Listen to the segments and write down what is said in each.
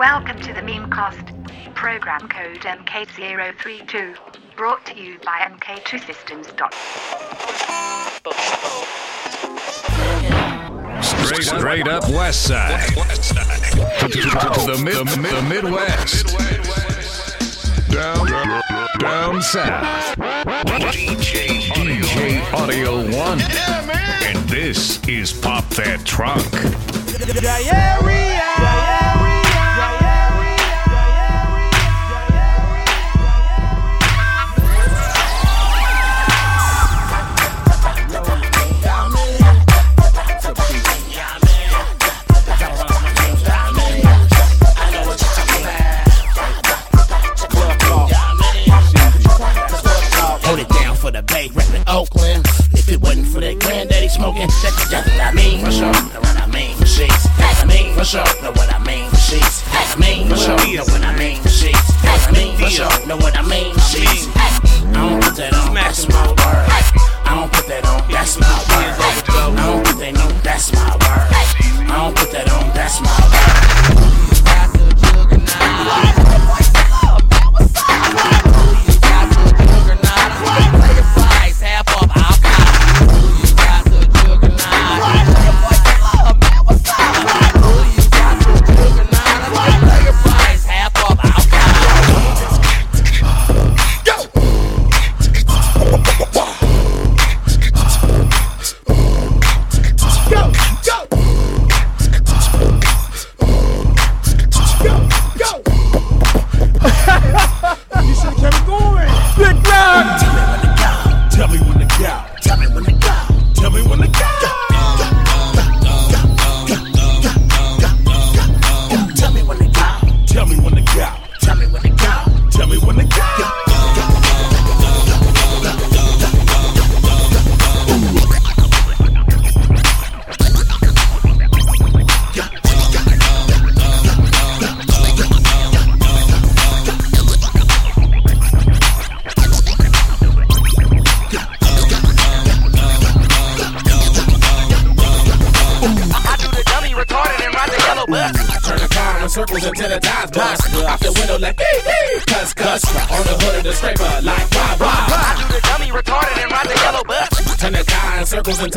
Welcome to the Memecast. Program code MK032. Brought to you by MK2 Systems. Straight, straight up West Side. To, the, mid, the, Midwest. Down, down south. DJ, DJ Audio 1. And this is Pop That Trunk. Diary. What I mean for sure. Know what I mean for sheets. I mean for sure. Know what I mean for sheets. I mean for sure. Know what I mean for sheets. I mean for sure. Know what I mean for sheets. I don't put that on. That's my word. I don't put that on. That's my word. I don't put that on. That's my word. I don't put that on. That's my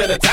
to the top.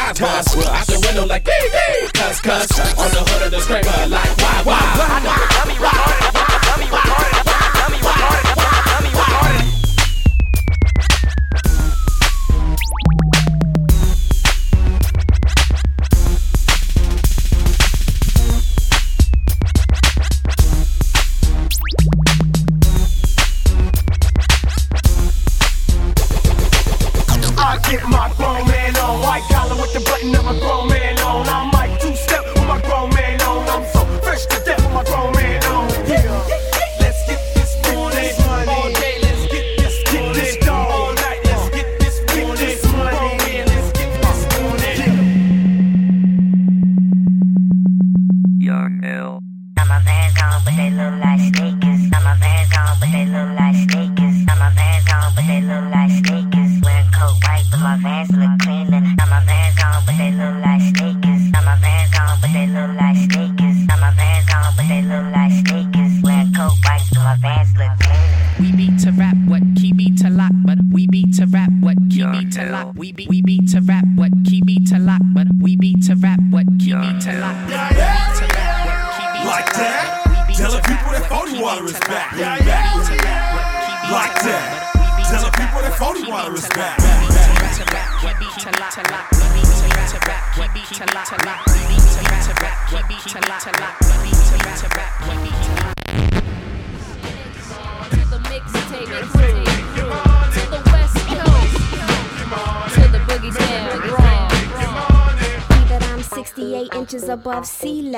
we beat to rap.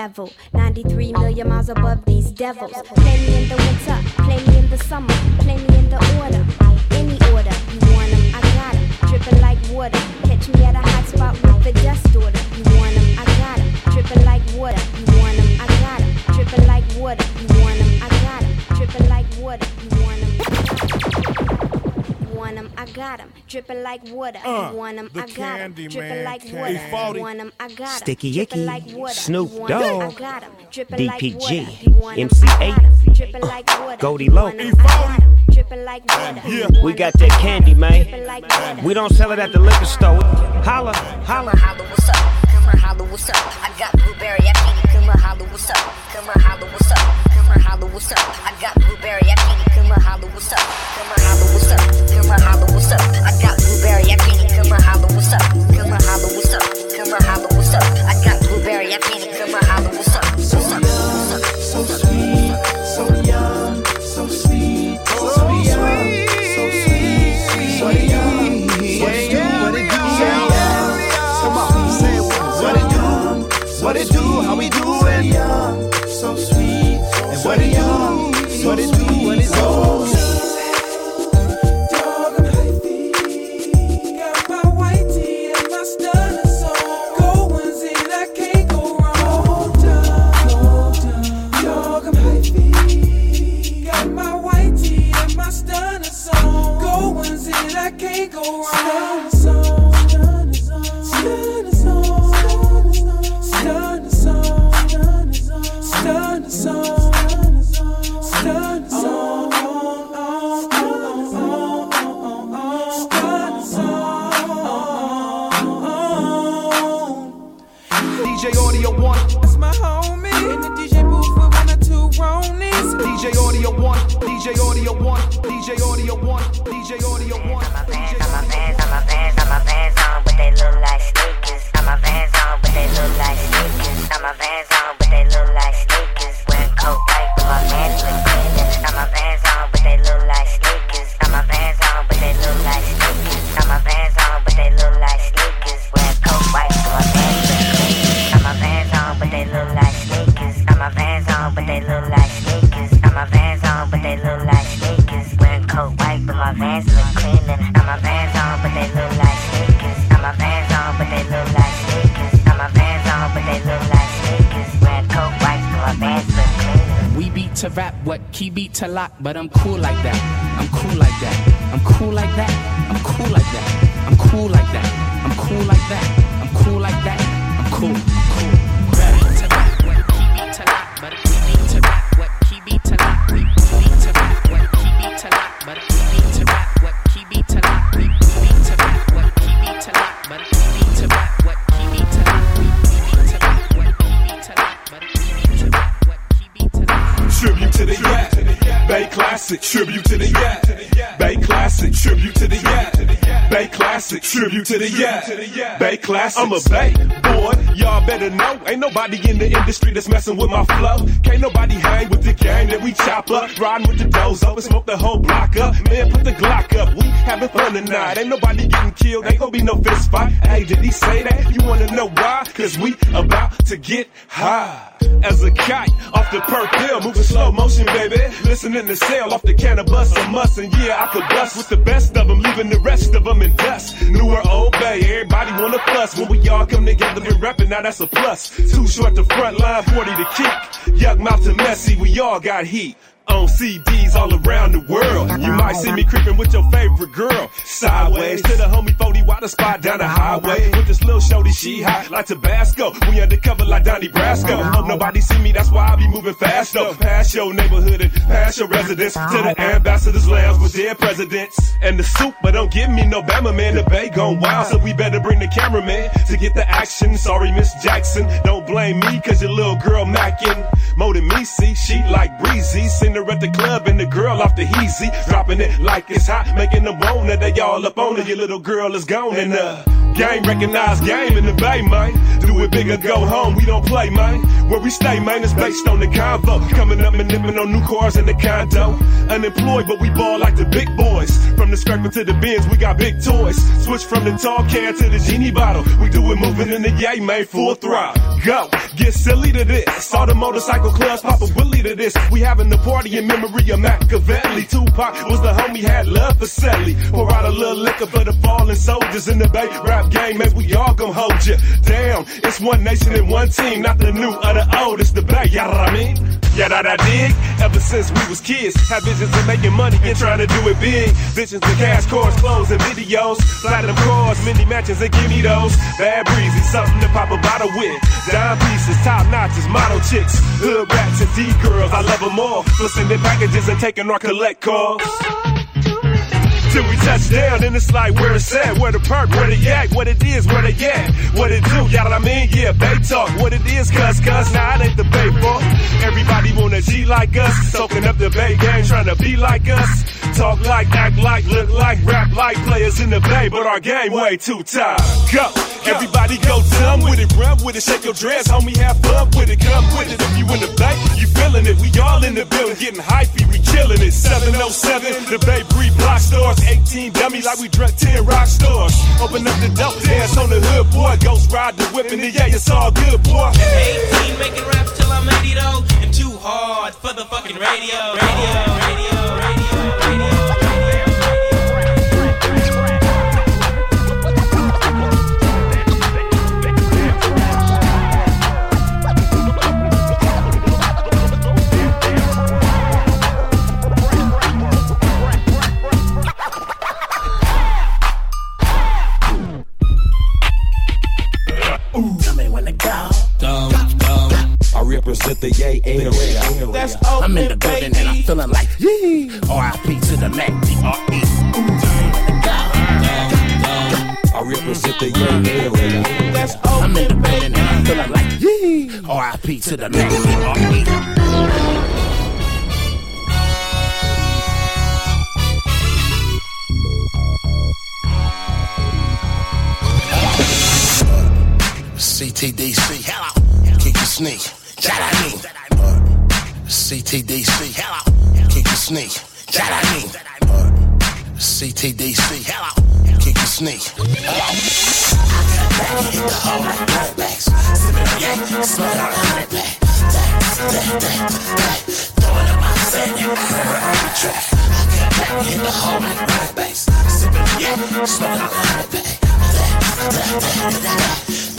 level. 93 million miles above these devils. Play me in the winter, play me in the summer, play me in the order. Any order, you want them, I got them. Dripping like water, catch me at a hot spot with the dust order. You want them, I got them. Dripping like water, you want them, I got them. Dripping like water, you want them, I got them. Dripping like water, you want them want them, I got them. Dripping like water. Uh, want them, the I got them. Dripping like water. Want I got. Sticky Yicky. Like. Snoop Dogg. DPG. MC Eiht. Like Goldie Loc. Like yeah. We got that candy, man. Like we don't sell it at the liquor store. Holla, holla. Holla, what's up? Come on, holla, what's up? I got blueberry, I. Come on, holla, what's up? Come on, holla, what's up? Holla, what's up? I got blueberry, I can't come on, holla, what's up? Come on, holla, what's up? Come on, holla, what's up? I got blueberry, I can't come on, holla, what's up? Come on, holla, what's up? Come on, holla, what's up? I got blueberry, I can't come on, holla, what's up? To lock, but I'm cool like that. I'm cool like that. I'm cool like that. I'm cool like that. I'm cool like that. I'm cool like that. I'm cool like that. I'm cool. Cool. Tribute Tribute to the Yak. Bay Classic. I'm a Bay boy. Y'all better know. Ain't nobody in the industry that's messing with my flow. Can't nobody hang with the gang that we chop up. Riding with the doors up and smoke the whole block up. Man, put the Glock up. We having fun tonight. Ain't nobody getting killed. Ain't gonna be no fist fight. Hey, did he say that? You wanna know why? Cause we about to get high. As a kite off the perk pill, moving slow motion, baby. Listening to sail off the cannabis, a must, and yeah, I could bust with the best of them, leaving the rest of them in dust. Or old bay, everybody wanna fuss. When we all come together and rapping, now that's a plus. Too short to front line, 40 to keep. Young mouth to messy, we all got heat. On CDs all around the world. You might see me creeping with your favorite girl. Sideways to the homie 40 water spot down the highway. With this little shorty, she hot like Tabasco. We undercover like Donnie Brasco. Hope nobody see me, that's why I be moving fast though. Past your neighborhood and past your residence. To the ambassadors lounge with their presidents. And the soup, but don't give me no Bama man. The bay gone wild, so we better bring the cameraman to get the action. Sorry, Miss Jackson. Don't blame me, cause your little girl macking. More than me, see, she like breezy. Seen her at the club and the girl off the heezy. Dropping it like it's hot, making them want it. They all up on it, your little girl is gone. And uh, game recognized game in the bay, man. Do it big or go home, we don't play, man. Where we stay, man, is based on the convo. Coming up and nipping on new cars in the condo. Unemployed, but we ball like the big boys. From the scraper to the bins, we got big toys. Switch from the tall can to the genie bottle. We do it moving in the yay, man, full throttle. Go, get silly to this. All the motorcycle clubs pop a willy to this. We having the party in memory of Machiavelli. Tupac was the homie, had love for Sally. Pour out a little liquor for the fallen soldiers in the bay rap game, man, we all gon' hold ya. Damn, it's one nation and one team, not the new or the old, it's the bay, you know what I mean? Yeah, that I dig. Ever since we was kids, had visions of making money and trying to do it big. Visions of cash, cars, clothes, and videos. Platinum cars, mini mansions, and give me those. Bad breezy, something to pop a bottle with. Dime pieces, top notches, model chicks. Hood rats and D girls, I love them all. For sending packages and taking our collect calls. Till we touch down, and it's like where it's at, where the perk, where the yak, what it is, where they at, what it do, y'all what I mean? Yeah, Bay talk, what it is, cuz, cuz, nah, it ain't the Bay for. Everybody wanna G like us, soaking up the Bay game, trying to be like us. Talk like, act like, look like, rap like players in the Bay, but our game way too tight. Go! Everybody go dumb with it, run with it, shake your dress, homie, have fun with it, come with it. If you in the Bay, you feeling it, we all in the building, getting hypey, we killing it. 707, the Bay Breed block stores, 18 dummy like we drunk 10 rock stores. Open up the door, dance on the hood, boy, ghost ride the whip, and yeah, it's all good, boy. 18 making raps till I'm 80 though, and too hard for the fucking. Radio, radio, radio, I represent the yay area. That's I'm in the building and I'm feeling like yee. R.I.P. to the Mac. D.R.E. I represent the yay area. I'm in the building and I'm feeling like yee. R.I.P. to the Mac. D.R.E. CTDC, hello, kick your sneak, that I. CTDC, hello, kick your sneak, that I mean. CTDC, hello, kick your sneak. Hello. Hit the hole like throwbacks, sipping on yak, smoking on a hundred pack. Throwing up my on the track. Hit the hole like throwbacks, sipping on yak, smoking on a hundred pack.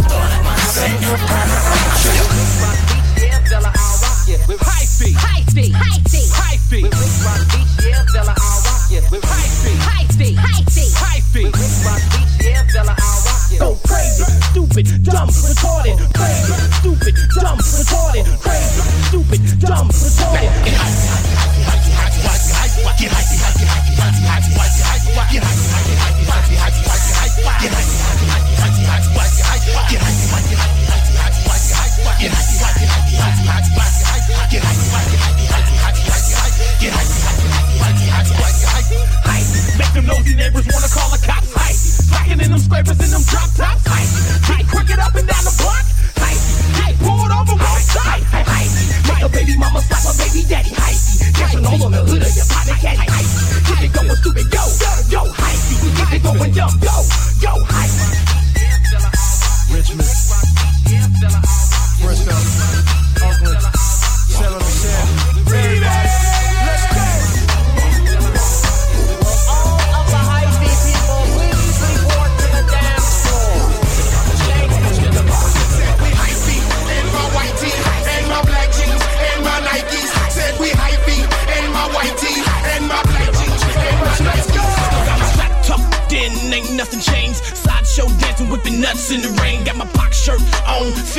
Throwing up my sand on the With high feet, high feet, high feet, high feet. With Rick Rock Beach, yeah, fella, I'll rock. With high feet, high feet, high feet, high feet. With Rick Rock Beach, yeah, fella, I'll rock you. Go crazy, stupid, dumb, retarded, crazy,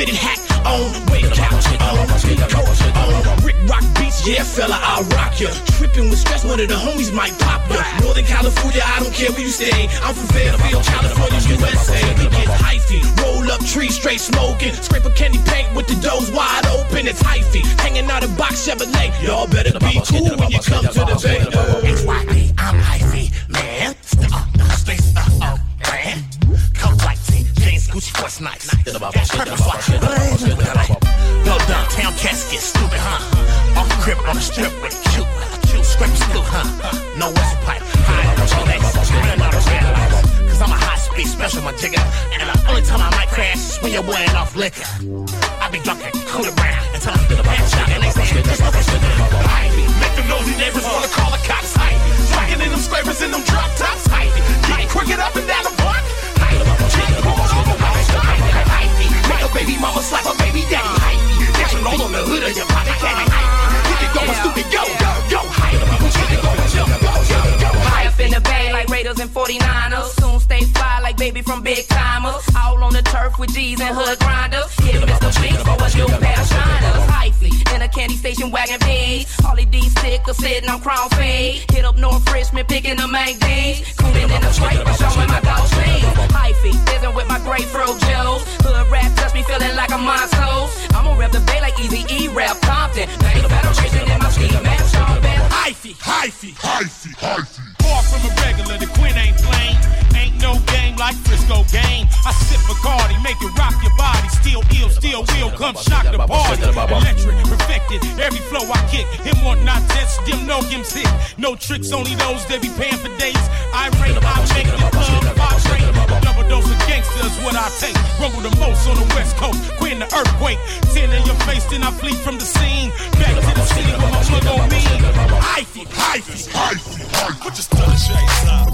fitted hat on, wave couch on. Rick Rock beats, yeah, fella, I'll rock ya. Tripping with stress, one of the homies might pop ya. Northern California, I don't care where you stay. I'm from Fairfield, California, USA. We get hyphy, roll up tree straight smoking. Scrape a candy paint with the doors wide open. It's hyphy, hanging out in box Chevrolet. Y'all better be cool when you come to the bay. It's what's nice? Purple flush, Go downtown, cats get stupid, huh? Off the crib on the strip with a cute, cute scrape scoop, huh? No West pipe, high, Rolex, running. Cause I'm a high speed special, my jigger. And the only time I might crash is when you're wearing off liquor. I be drunk and cool around until I'm through the back shot and they say. Ivy. Make them nosy neighbors wanna call the cops. Ivy. Tracking in them scrapers in them drop tops. Get quick it up and down the block. Make a baby mama slap a baby daddy hype. Natural on the hood of your pocket caddy hype. Get it go, stupid, go, go, yo. High in the bay like Raiders and 49ers. Soon stay fly like baby from Big Tymers. All on the turf with G's and hood grinders. Here's Mr. Blinks for a new pair of. Hyphy in a candy station wagon page. Harley D sticker sitting on crown fade. Hit up North Richmond picking up main days. In the straight, but showing my dog sleeve. Hyphy isn't with my grapefruit Joe's. Hood rap touch me feeling like a monster. I'ma rap the bay like Eazy rap Compton. the battle chasing in my ski mask. Sean Bell. Hyphy, hyphy, hyphy, hyphy. Far from a regular, the Quinn ain't plain. Ain't no game like Frisco game. I sip Bacardi, make it rock your body. Still ill, still will, come shock the party. Electric, perfected, every flow I kick. Him want not test, them know him sick. No tricks, only those that be paying for dates. I rate, I make the club vibrate. Double dose of gangsters, what I take. Rumble the most on the west coast, Quinn the earthquake. Ten in your face, then I flee from the scene. Back to the city where my mother on me. Hyphy, hyphy, hyphy, hyphy. Put your stunner shades up.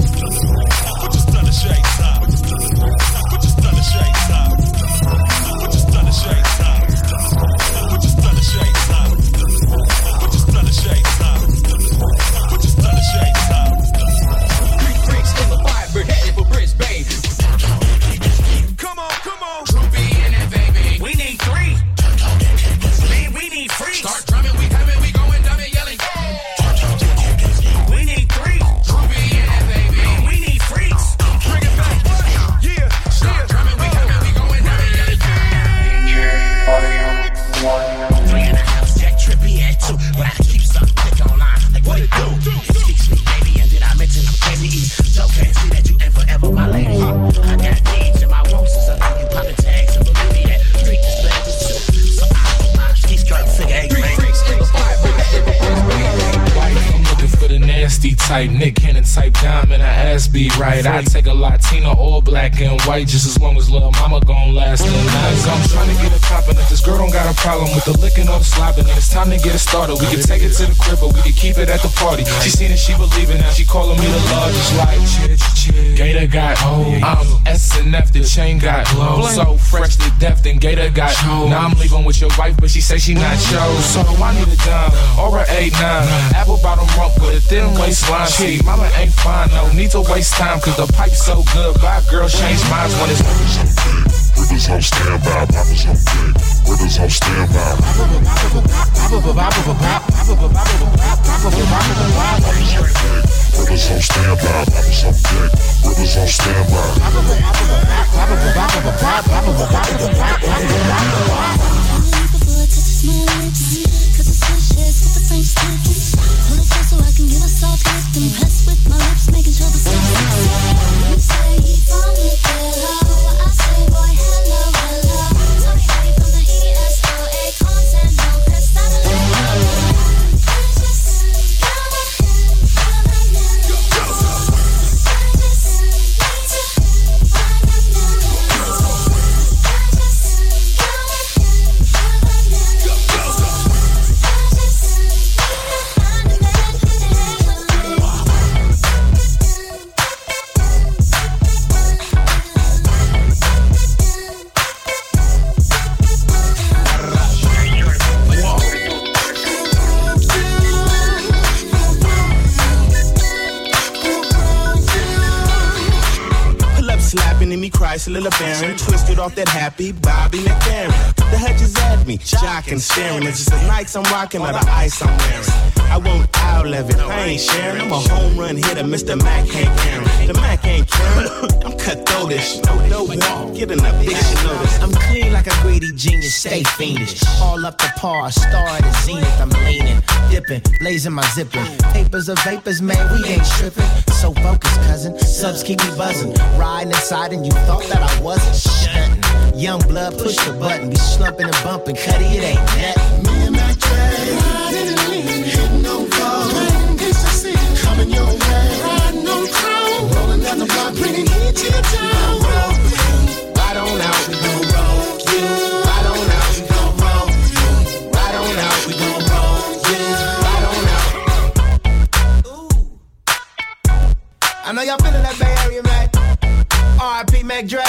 Put your stunner shades up. Put your stunner shades up. Just as long as little problem with the licking or the slobbing, then it's time to get it started. We can take it to the crib, but we can keep it at the party. She seen it, she believing now. She calling me the largest like Gator got old. I'm S and F, the chain got glow. So fresh to death, then Gator got Now I'm leaving with your wife, but she say she not chose. So I need a dime or a eight nine. Apple bottom rump with a thin waistline. She, mama ain't fine, no need to waste time, cause the pipe's so good. Bye, girl, change minds when it's Brothers on standby, poppers on deck. Brothers on standby. Brothers on standby, poppers on deck. Brothers on standby. Cause it's delicious with the same stuff. Pull that happy Bobby McFerrin. The hedges at me, jocking, staring. It's just the nights I'm rocking or the ice I'm wearing. I won't outlive it, I ain't sharing. I'm a home run hitter, Mr. Mac ain't caring. The Mac ain't caring. I'm cutthroatish, no walk, get an eviction notice. I'm clean like a greedy genius, stay fiendish. All up to par, star at the zenith. I'm leaning, dipping, blazing my zipping. Papers of vapors, man, we ain't tripping. So focused, cousin. Subs keep me buzzing. Riding inside, and you thought that I wasn't. Young blood, push the button. Be slumping and bumping. Cuddy, it ain't nothing. Me and Mac Dre, riding and hitting calls. Playing coming your way. Riding chrome, rolling down the block, bringing heat to your town. We gon' roll you. Right on out, we gon' roll you. Right on out, we gon' roll you. Right on out. I know y'all feeling that Bay Area, man. R.I.P. Mac Dre.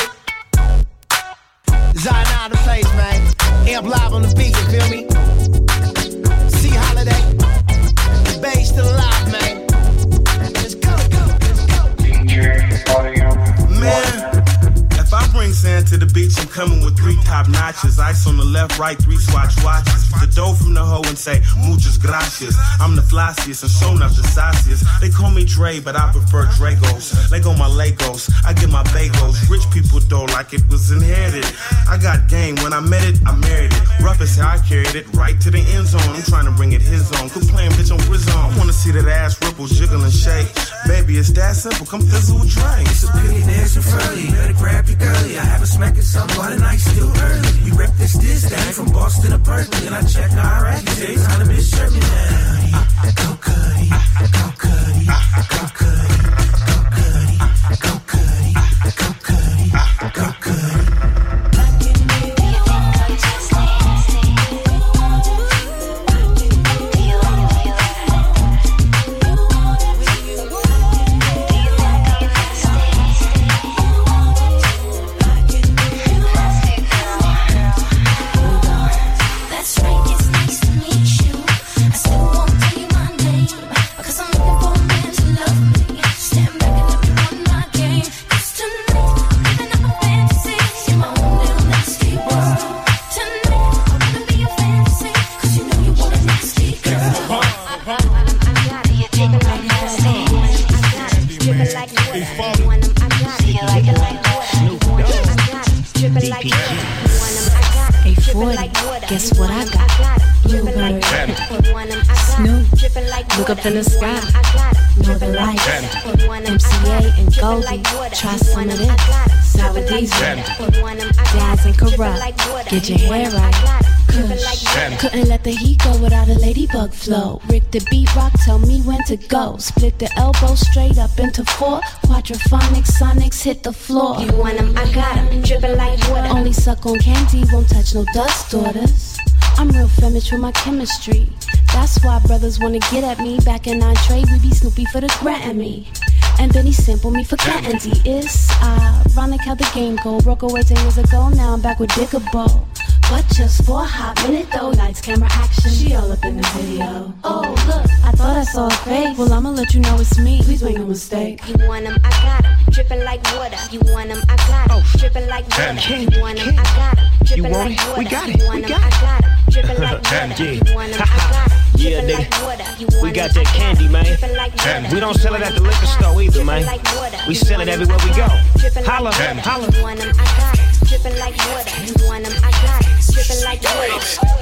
Notches. On the left, right, three swatch watches. The dough from the hoe and say, muchas gracias. I'm the flossiest and so not the sauciest. They call me Dre, but I prefer Dragos. Lego my Legos, I get my bagels. Rich people though, like it was inherited. I got game, when I met it, I married it. Rough as how I carried it, right to the end zone. I'm trying to bring it his own. Quit playing bitch on prison. I wanna see that ass ripple, jiggle and shake. Baby, it's that simple, come fizzle with Dre. It's a pity there's a furry. Better grab your girlie. I have a smacking something while the night's still early. We rep this this thing from Boston to Berkeley, and I check our rackets. Every time the bitch shirt me down. Go Cuddy, go Cuddy, go Cuddy, go Cuddy, go Cuddy, up in the sky. Northern Lights, MC Eiht and Goldie, try some of this. Sour diesel, Daz and Kurupt, get your hair right. Kush, couldn't let the heat go without a ladybug flow. Rick the beat rock, tell me when to go. Split the elbow straight up into four. Quadraphonic sonics hit the floor. You want 'em, I got 'em, dripping like water. Only suck on candy, won't touch no dust daughters. I'm real feminist with my chemistry. That's why brothers wanna get at me. Back in entree, we be Snoopy for the Grammy. And then he sampled me for candy. It's ironic how the game go. Broke away 10 years ago, now I'm back with Dickable. But just for a hot minute though, lights, camera, action. She all up in the video. Oh, look, I thought I saw a face. Well, I'ma let you know it's me. Please make no mistake. You want 'em, I got 'em, dripping like water. You want 'em, I got 'em, oh. dripping like water. You want 'em, I got 'em, dripping want like it? water. We got You it. We want 'em, got it. Got 'em, dripping like water. You want 'em, I got 'em, Yeah, dripping nigga. like water. You We got that candy, man. We don't sell it at the liquor store either, man. We sell it everywhere we go. Holla, holla. You want 'em, I got 'em, dripping like water. You want 'em, I got dripping like water.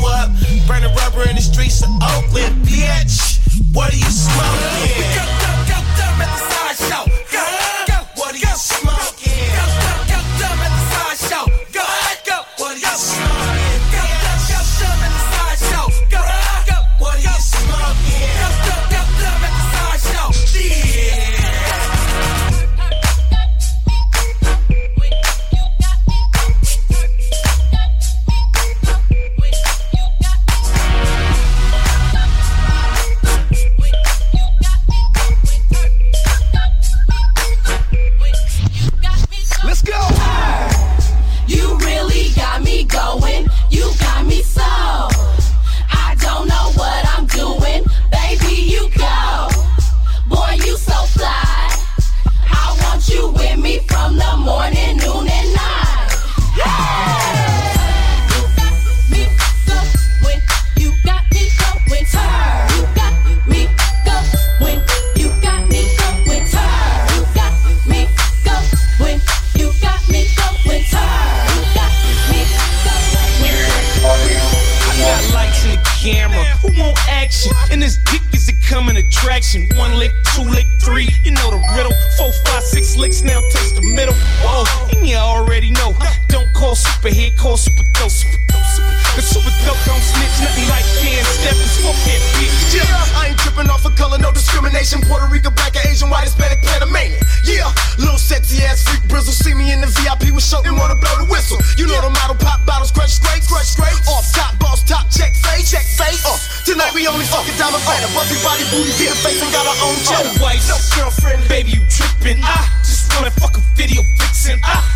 blow up. the rubber in the streets of Oakland, bitch. What are you smoking?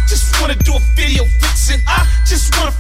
just wanna do a video fixing. I just wanna